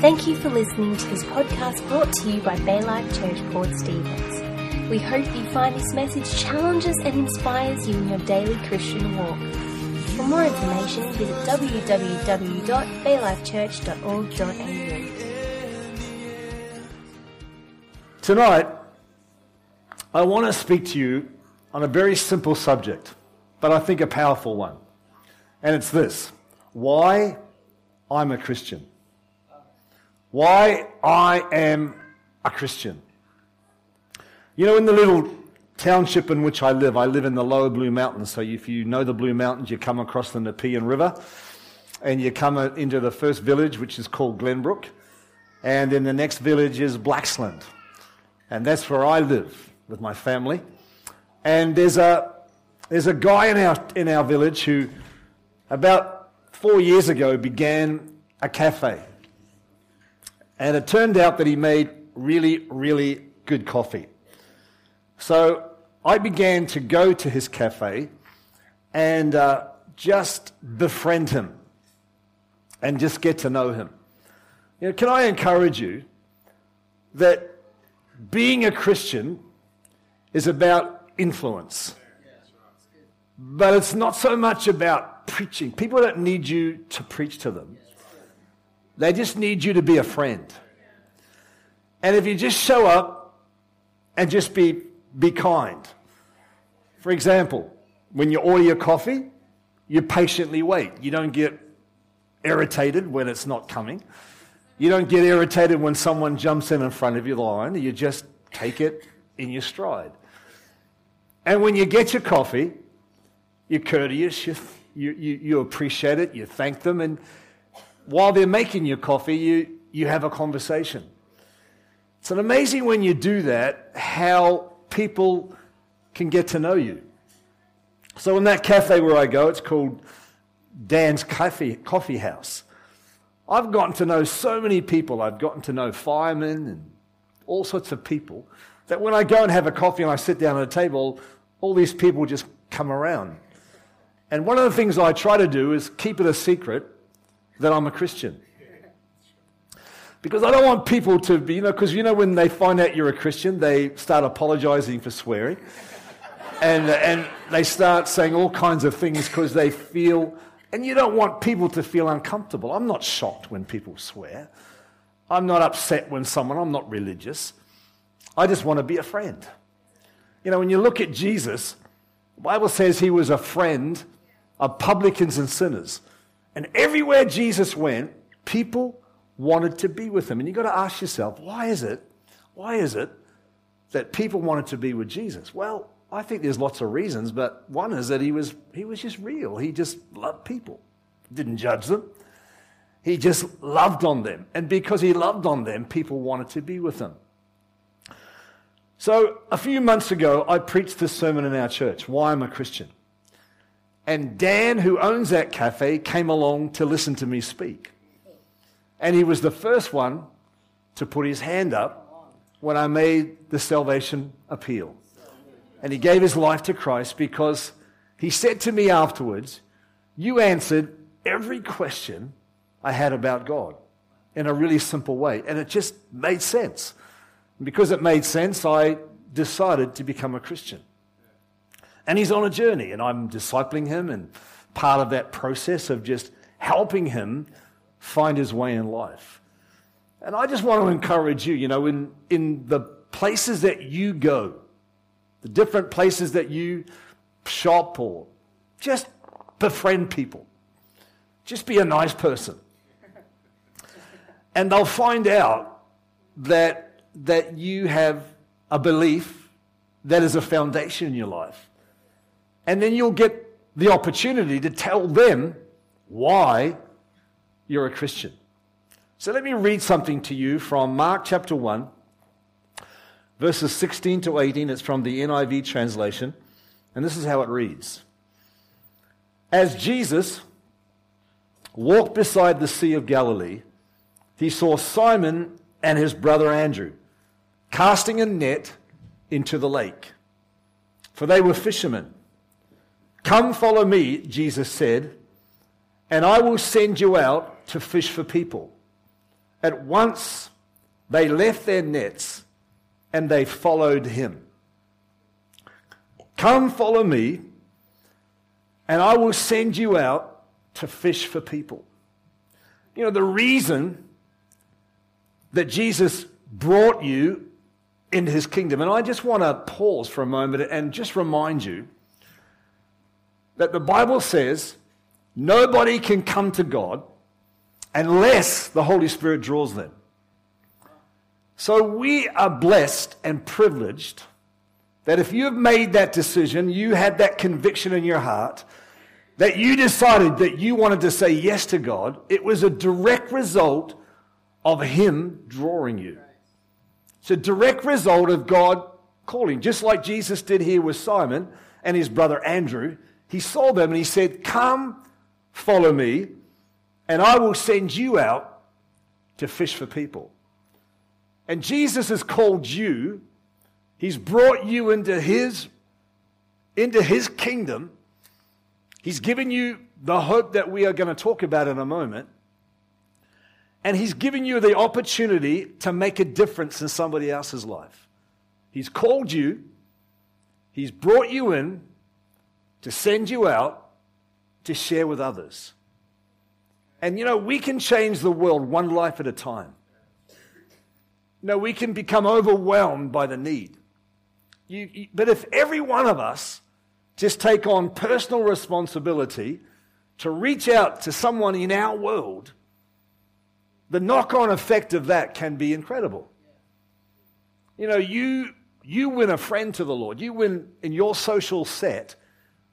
Thank you for listening to this podcast brought to you by Baylife Church Port Stephens. We hope you find this message challenges and inspires you in your daily Christian walk. For more information, visit www.baylifechurch.org.au. Tonight, I want to speak to you on a very simple subject, but I think a powerful one. And it's this why I'm a Christian. Why I am a Christian. You know, in the little township in which I live, I live in the lower Blue Mountains. So if you know the Blue Mountains, you come across the Nepean River and you come into the first village, which is called Glenbrook. And then the next village is Blaxland. And that's where I live with my family. And there's a, there's a guy in our, in our village who, about four years ago, began a cafe. And it turned out that he made really, really good coffee. So I began to go to his cafe and uh, just befriend him and just get to know him. You know, can I encourage you that being a Christian is about influence? But it's not so much about preaching. People don't need you to preach to them. They just need you to be a friend. And if you just show up and just be, be kind. For example, when you order your coffee, you patiently wait. You don't get irritated when it's not coming. You don't get irritated when someone jumps in in front of you the line. You just take it in your stride. And when you get your coffee, you're courteous, you, you, you appreciate it, you thank them, and while they're making your coffee, you, you have a conversation. It's an amazing when you do that how people can get to know you. So in that cafe where I go, it's called Dan's Coffee, Coffee House. I've gotten to know so many people. I've gotten to know firemen and all sorts of people that when I go and have a coffee and I sit down at a table, all these people just come around. And one of the things I try to do is keep it a secret that I'm a Christian. Because I don't want people to be, you know, because you know when they find out you're a Christian, they start apologizing for swearing. And, and they start saying all kinds of things because they feel, and you don't want people to feel uncomfortable. I'm not shocked when people swear. I'm not upset when someone, I'm not religious. I just want to be a friend. You know, when you look at Jesus, the Bible says he was a friend of publicans and sinners. And everywhere Jesus went, people wanted to be with him. And you've got to ask yourself, why is it? Why is it that people wanted to be with Jesus? Well, I think there's lots of reasons, but one is that he was, he was just real. He just loved people, didn't judge them. He just loved on them. And because he loved on them, people wanted to be with him. So a few months ago, I preached this sermon in our church, Why I'm a Christian. And Dan, who owns that cafe, came along to listen to me speak. And he was the first one to put his hand up when I made the salvation appeal. And he gave his life to Christ because he said to me afterwards, You answered every question I had about God in a really simple way. And it just made sense. And because it made sense, I decided to become a Christian. And he's on a journey, and I'm discipling him, and part of that process of just helping him find his way in life. And I just want to encourage you, you know, in, in the places that you go, the different places that you shop or just befriend people. Just be a nice person. And they'll find out that, that you have a belief that is a foundation in your life. And then you'll get the opportunity to tell them why you're a Christian. So let me read something to you from Mark chapter 1, verses 16 to 18. It's from the NIV translation. And this is how it reads As Jesus walked beside the Sea of Galilee, he saw Simon and his brother Andrew casting a net into the lake, for they were fishermen. Come follow me, Jesus said, and I will send you out to fish for people. At once they left their nets and they followed him. Come follow me, and I will send you out to fish for people. You know, the reason that Jesus brought you into his kingdom, and I just want to pause for a moment and just remind you that the Bible says nobody can come to God unless the Holy Spirit draws them. So we are blessed and privileged that if you've made that decision, you had that conviction in your heart, that you decided that you wanted to say yes to God, it was a direct result of Him drawing you. It's a direct result of God calling. Just like Jesus did here with Simon and his brother Andrew, he saw them and he said, Come, follow me, and I will send you out to fish for people. And Jesus has called you, He's brought you into His, into His kingdom. He's given you the hope that we are going to talk about in a moment. And He's given you the opportunity to make a difference in somebody else's life. He's called you, He's brought you in to send you out to share with others. And you know, we can change the world one life at a time. No, we can become overwhelmed by the need. You, you, but if every one of us just take on personal responsibility to reach out to someone in our world, the knock on effect of that can be incredible. You know, you, you win a friend to the Lord, you win in your social set,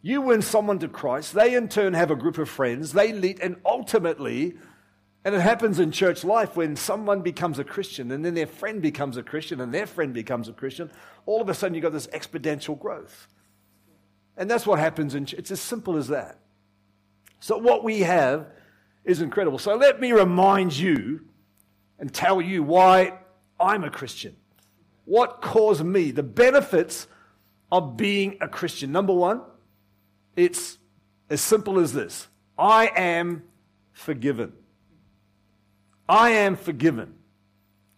you win someone to Christ, they in turn have a group of friends, they lead, and ultimately, and it happens in church life when someone becomes a Christian and then their friend becomes a Christian and their friend becomes a Christian, all of a sudden you've got this exponential growth. And that's what happens in church. It's as simple as that. So, what we have is incredible. So, let me remind you and tell you why I'm a Christian. What caused me, the benefits of being a Christian. Number one, it's as simple as this I am forgiven. I am forgiven.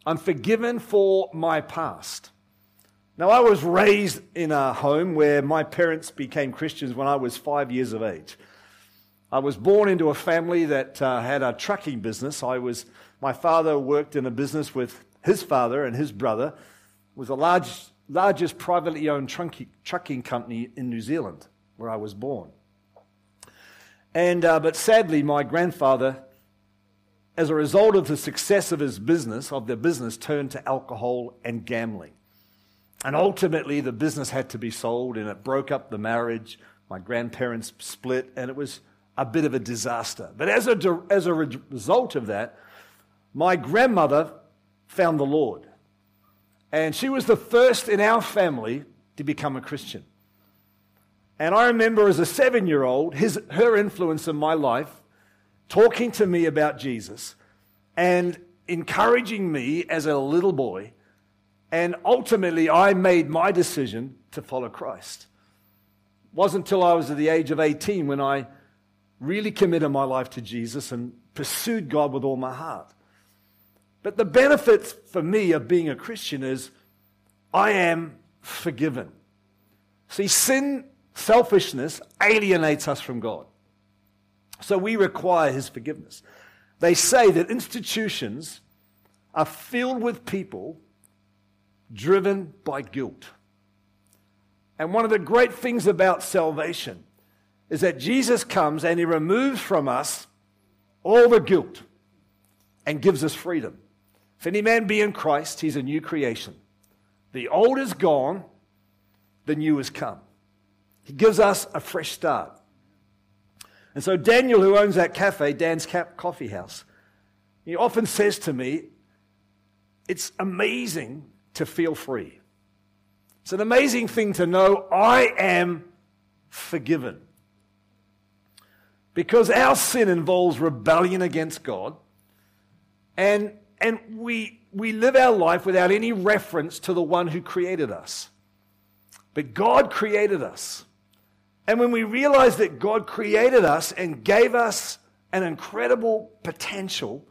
I'm forgiven for my past. Now, I was raised in a home where my parents became Christians when I was five years of age. I was born into a family that uh, had a trucking business. I was, my father worked in a business with his father and his brother. It was the large, largest privately owned trucking company in New Zealand where I was born. And, uh, but sadly, my grandfather, as a result of the success of his business, of their business, turned to alcohol and gambling. And ultimately, the business had to be sold, and it broke up the marriage. My grandparents split, and it was a bit of a disaster. But as a, as a result of that, my grandmother found the Lord. And she was the first in our family to become a Christian. And I remember as a seven year old, her influence in my life, talking to me about Jesus and encouraging me as a little boy. And ultimately, I made my decision to follow Christ. It wasn't until I was at the age of 18 when I really committed my life to Jesus and pursued God with all my heart. But the benefits for me of being a Christian is I am forgiven. See, sin Selfishness alienates us from God. So we require his forgiveness. They say that institutions are filled with people driven by guilt. And one of the great things about salvation is that Jesus comes and he removes from us all the guilt and gives us freedom. If any man be in Christ, he's a new creation. The old is gone, the new has come. He gives us a fresh start. And so, Daniel, who owns that cafe, Dan's Cap Coffee House, he often says to me, It's amazing to feel free. It's an amazing thing to know I am forgiven. Because our sin involves rebellion against God, and, and we, we live our life without any reference to the one who created us. But God created us. And when we realize that God created us and gave us an incredible potential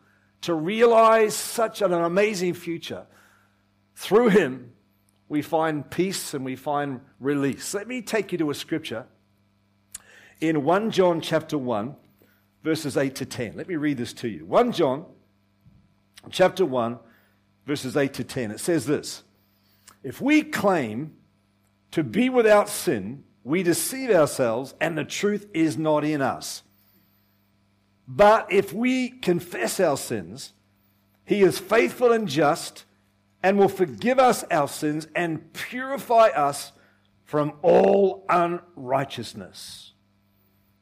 to realize such an amazing future. Through him, we find peace and we find release. Let me take you to a scripture in 1 John chapter 1, verses 8 to 10. Let me read this to you. 1 John chapter 1, verses 8 to 10. It says this If we claim to be without sin, we deceive ourselves and the truth is not in us. But if we confess our sins, he is faithful and just and will forgive us our sins and purify us from all unrighteousness.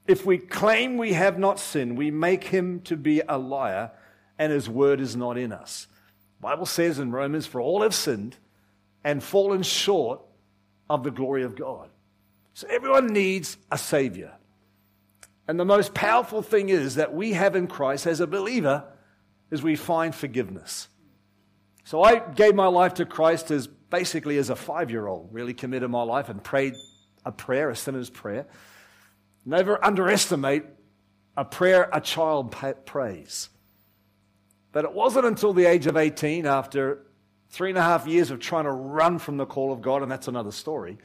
If we claim we have not sinned, we make him to be a liar and his word is not in us. The Bible says in Romans, for all have sinned and fallen short of the glory of God. So everyone needs a savior. And the most powerful thing is that we have in Christ as a believer is we find forgiveness. So I gave my life to Christ as basically as a five year old, really committed my life and prayed a prayer, a sinner's prayer. Never underestimate a prayer a child prays. But it wasn't until the age of 18, after three and a half years of trying to run from the call of God, and that's another story,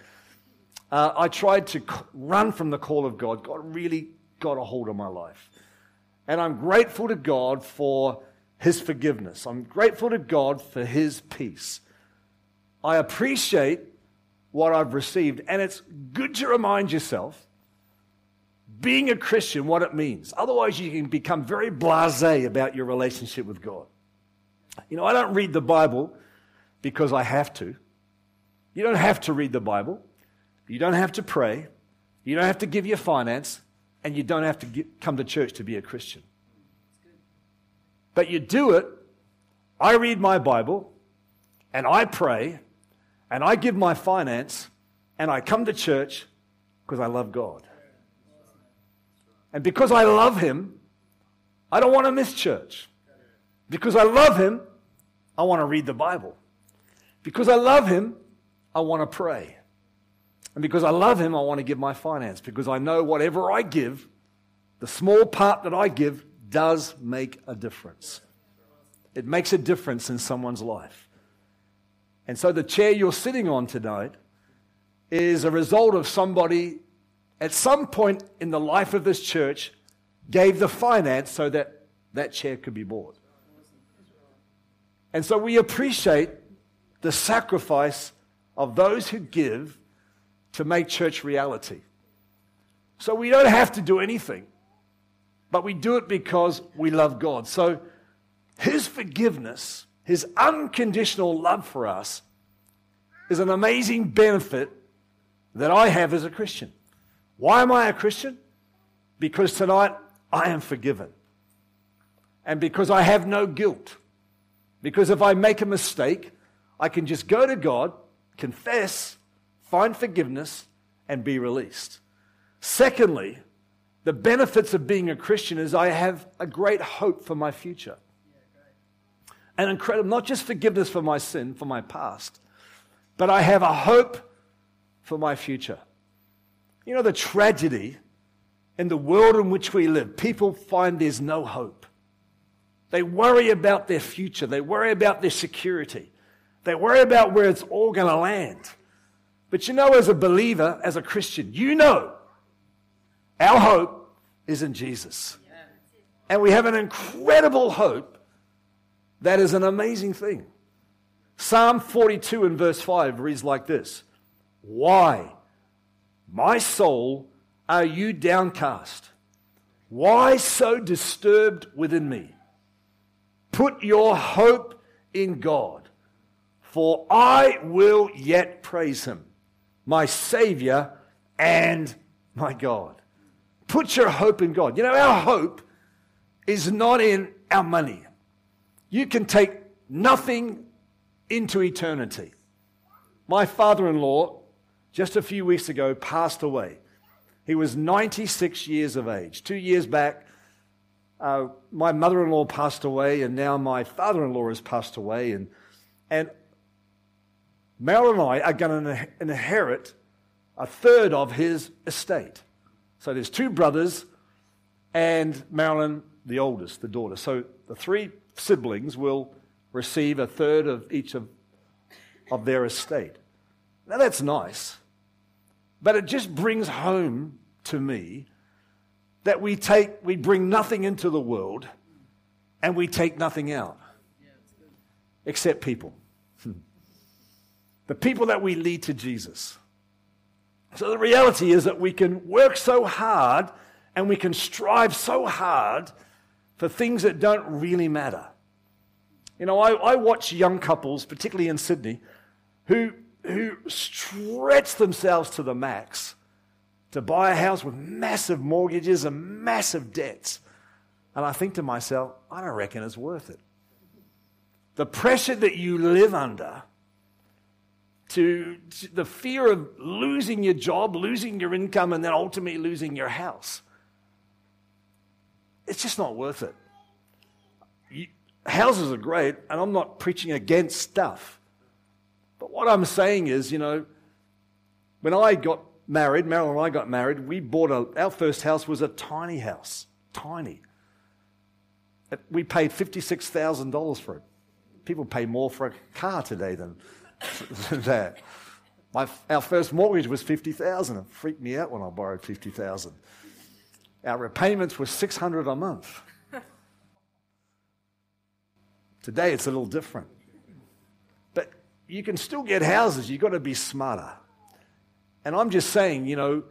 uh, I tried to run from the call of God. God really got a hold of my life. And I'm grateful to God for his forgiveness. I'm grateful to God for His peace. I appreciate what I've received, and it's good to remind yourself, being a Christian, what it means. Otherwise, you can become very blase about your relationship with God. You know, I don't read the Bible because I have to. You don't have to read the Bible. You don't have to pray. You don't have to give your finance. And you don't have to get, come to church to be a Christian. But you do it. I read my Bible and I pray and I give my finance and I come to church because I love God. And because I love Him, I don't want to miss church. Because I love Him, I want to read the Bible. Because I love Him, I want to pray. And because I love Him, I want to give my finance. Because I know whatever I give, the small part that I give, does make a difference. It makes a difference in someone's life. And so the chair you're sitting on tonight is a result of somebody at some point in the life of this church gave the finance so that that chair could be bought. And so we appreciate the sacrifice of those who give to make church reality. So we don't have to do anything but we do it because we love God. So His forgiveness, His unconditional love for us, is an amazing benefit that I have as a Christian. Why am I a Christian? Because tonight I am forgiven. And because I have no guilt. Because if I make a mistake, I can just go to God, confess, find forgiveness, and be released. Secondly, the benefits of being a Christian is I have a great hope for my future. And incredible, not just forgiveness for my sin, for my past, but I have a hope for my future. You know, the tragedy in the world in which we live, people find there's no hope. They worry about their future, they worry about their security, they worry about where it's all going to land. But you know, as a believer, as a Christian, you know our hope is in Jesus. And we have an incredible hope that is an amazing thing. Psalm 42 and verse 5 reads like this Why, my soul, are you downcast? Why so disturbed within me? Put your hope in God, for I will yet praise him, my Savior and my God. Put your hope in God. You know, our hope is not in our money. You can take nothing into eternity. My father in law, just a few weeks ago, passed away. He was 96 years of age. Two years back, uh, my mother in law passed away, and now my father in law has passed away. And, and Marilyn and I are going to inherit a third of his estate. So there's two brothers and Marilyn, the oldest, the daughter. So the three siblings will receive a third of each of, of their estate. Now that's nice, but it just brings home to me that we take, we bring nothing into the world and we take nothing out except people. Hmm. The people that we lead to Jesus. So the reality is that we can work so hard and we can strive so hard for things that don't really matter. You know, I, I watch young couples, particularly in Sydney, who, who stretch themselves to the max to buy a house with massive mortgages and massive debts. And I think to myself, I don't reckon it's worth it. The pressure that you live under, to, to, the fear of losing your job, losing your income, and then ultimately losing your house. It's just not worth it. You, houses are great, and I'm not preaching against stuff. But what I'm saying is, you know, when I got married, Marilyn and I got married, we bought a, our first house was a tiny house. Tiny. We paid $56,000 for it. People pay more for a car today than, than that. My, our first mortgage was 50000 It freaked me out when I borrowed 50000 Our repayments were 600 a month. Today it's a little different. But you can still get houses, you've got to be smarter. And I'm just saying, you know,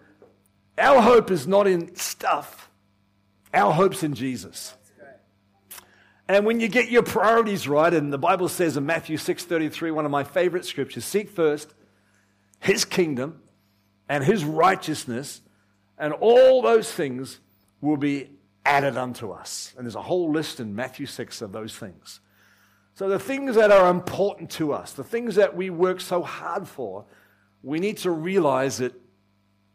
our hope is not in stuff, our hope's in Jesus. And when you get your priorities right, and the Bible says in Matthew 6:33, one of my favorite scriptures, seek first his kingdom and his righteousness, and all those things will be added unto us. And there's a whole list in Matthew 6 of those things. So the things that are important to us, the things that we work so hard for, we need to realize that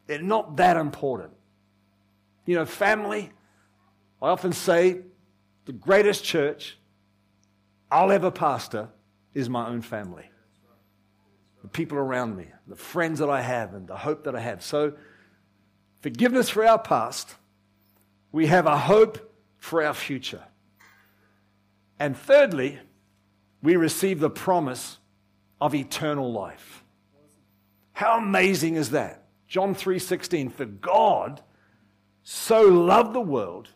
they're not that important. You know, family, I often say the greatest church I'll ever pastor is my own family. The people around me, the friends that I have, and the hope that I have. So, forgiveness for our past, we have a hope for our future. And thirdly, we receive the promise of eternal life. How amazing is that? John 3:16 for God so loved the world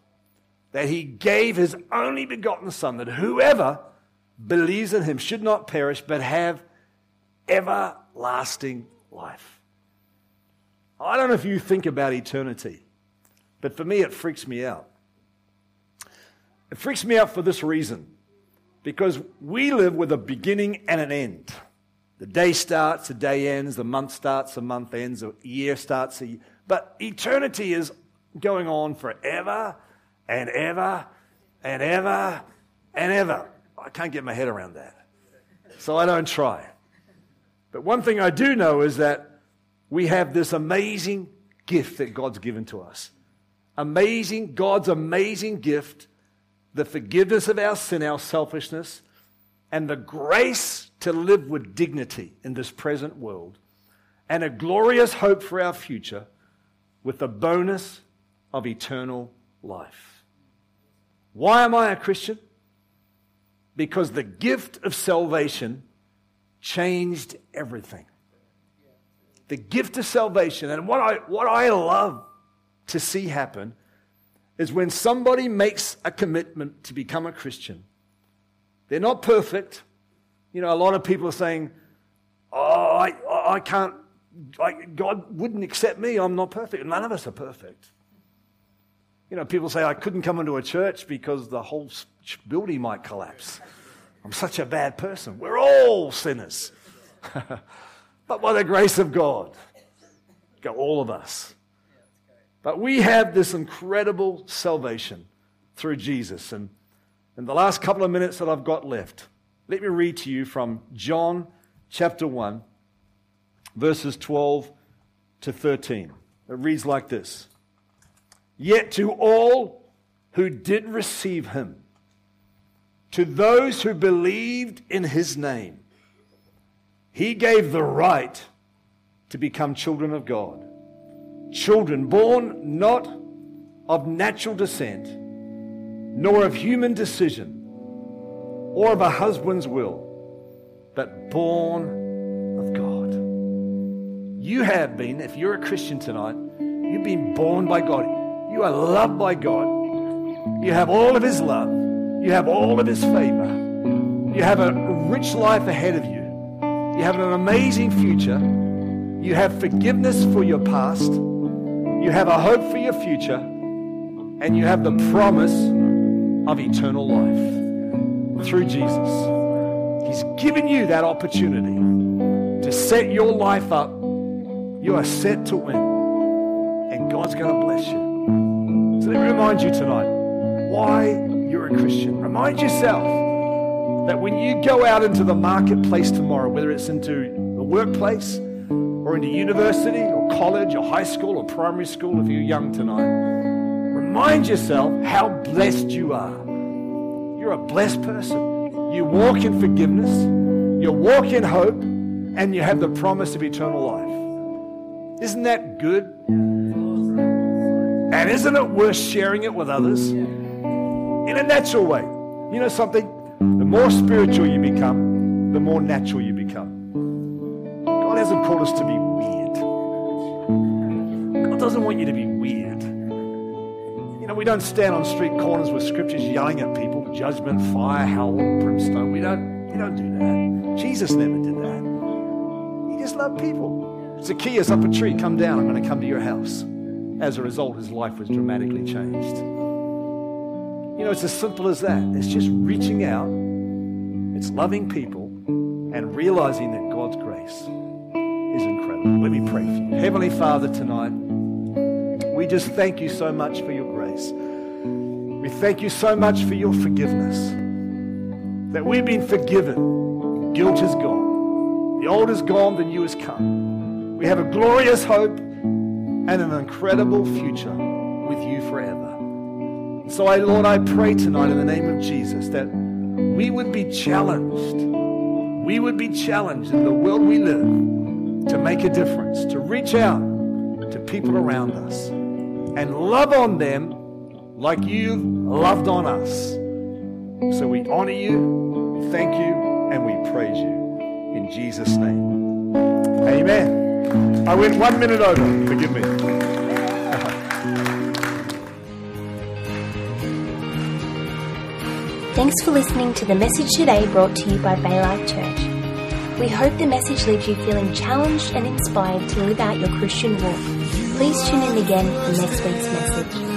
that he gave his only begotten son that whoever believes in him should not perish but have everlasting life. I don't know if you think about eternity, but for me it freaks me out. It freaks me out for this reason because we live with a beginning and an end. The day starts, the day ends, the month starts, the month ends, the year starts. The, but eternity is going on forever and ever and ever and ever. I can't get my head around that. So I don't try. But one thing I do know is that we have this amazing gift that God's given to us. Amazing, God's amazing gift, the forgiveness of our sin, our selfishness, and the grace to live with dignity in this present world, and a glorious hope for our future with the bonus of eternal life. Why am I a Christian? Because the gift of salvation changed everything. The gift of salvation, and what I, what I love to see happen is when somebody makes a commitment to become a Christian they're not perfect. You know, a lot of people are saying, oh, I, I can't, I, God wouldn't accept me. I'm not perfect. None of us are perfect. You know, people say, I couldn't come into a church because the whole building might collapse. I'm such a bad person. We're all sinners. but by the grace of God, go all of us. But we have this incredible salvation through Jesus. And in the last couple of minutes that I've got left, let me read to you from John chapter 1, verses 12 to 13. It reads like this Yet to all who did receive him, to those who believed in his name, he gave the right to become children of God. Children born not of natural descent nor of human decision, or of a husband's will, but born of God. You have been, if you're a Christian tonight, you've been born by God. You are loved by God. You have all of His love. You have all of His favor. You have a rich life ahead of you. You have an amazing future. You have forgiveness for your past. You have a hope for your future. And you have the promise of eternal life through Jesus. He's given you that opportunity to set your life up. You are set to win. And God's going to bless you. Let me remind you tonight why you're a Christian. Remind yourself that when you go out into the marketplace tomorrow, whether it's into the workplace or into university or college or high school or primary school if you're young tonight, remind yourself how blessed you are. You're a blessed person. You walk in forgiveness, you walk in hope, and you have the promise of eternal life. Isn't that good? And isn't it worth sharing it with others? In a natural way. You know something? The more spiritual you become, the more natural you become. God hasn't called us to be weird. God doesn't want you to be weird. You know, we don't stand on street corners with scriptures yelling at people, judgment, fire, hell, brimstone. We don't, we don't do that. Jesus never did that. He just loved people. Zacchaeus up a tree, come down, I'm going to come to your house. As a result, his life was dramatically changed. You know, it's as simple as that. It's just reaching out, it's loving people, and realizing that God's grace is incredible. Let me pray for you. Heavenly Father, tonight, we just thank you so much for your grace. We thank you so much for your forgiveness. That we've been forgiven. Guilt is gone. The old is gone, the new has come. We have a glorious hope and an incredible future with you forever. So, I, Lord, I pray tonight in the name of Jesus that we would be challenged. We would be challenged in the world we live to make a difference, to reach out to people around us and love on them like you've loved on us. So we honor you, thank you, and we praise you. In Jesus' name. Amen. I went one minute over. Forgive me. Thanks for listening to the message today brought to you by Baylife Church. We hope the message leaves you feeling challenged and inspired to live out your Christian walk. Please tune in again for next week's message.